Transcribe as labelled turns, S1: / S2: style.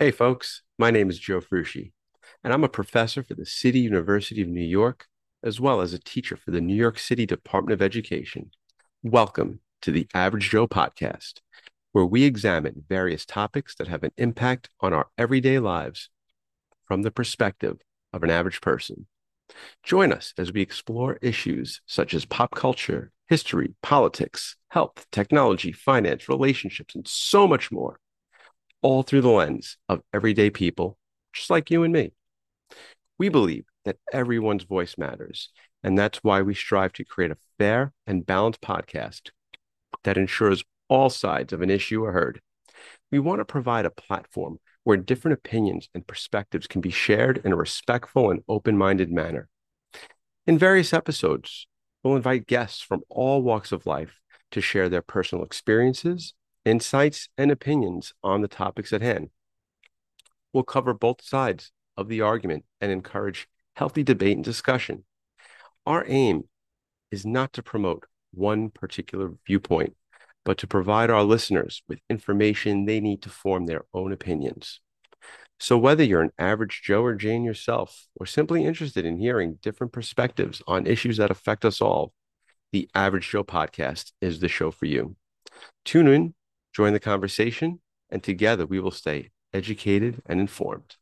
S1: Hey, folks, my name is Joe Frushi, and I'm a professor for the City University of New York, as well as a teacher for the New York City Department of Education. Welcome to the Average Joe podcast, where we examine various topics that have an impact on our everyday lives from the perspective of an average person. Join us as we explore issues such as pop culture, history, politics, health, technology, finance, relationships, and so much more, all through the lens of everyday people just like you and me. We believe that everyone's voice matters, and that's why we strive to create a fair and balanced podcast that ensures all sides of an issue are heard. We want to provide a platform where different opinions and perspectives can be shared in a respectful and open minded manner. In various episodes, we'll invite guests from all walks of life to share their personal experiences, insights, and opinions on the topics at hand. We'll cover both sides of the argument and encourage healthy debate and discussion. Our aim is not to promote one particular viewpoint, but to provide our listeners with information they need to form their own opinions. So, whether you're an average Joe or Jane yourself, or simply interested in hearing different perspectives on issues that affect us all, the Average Joe podcast is the show for you. Tune in, join the conversation, and together we will stay educated and informed.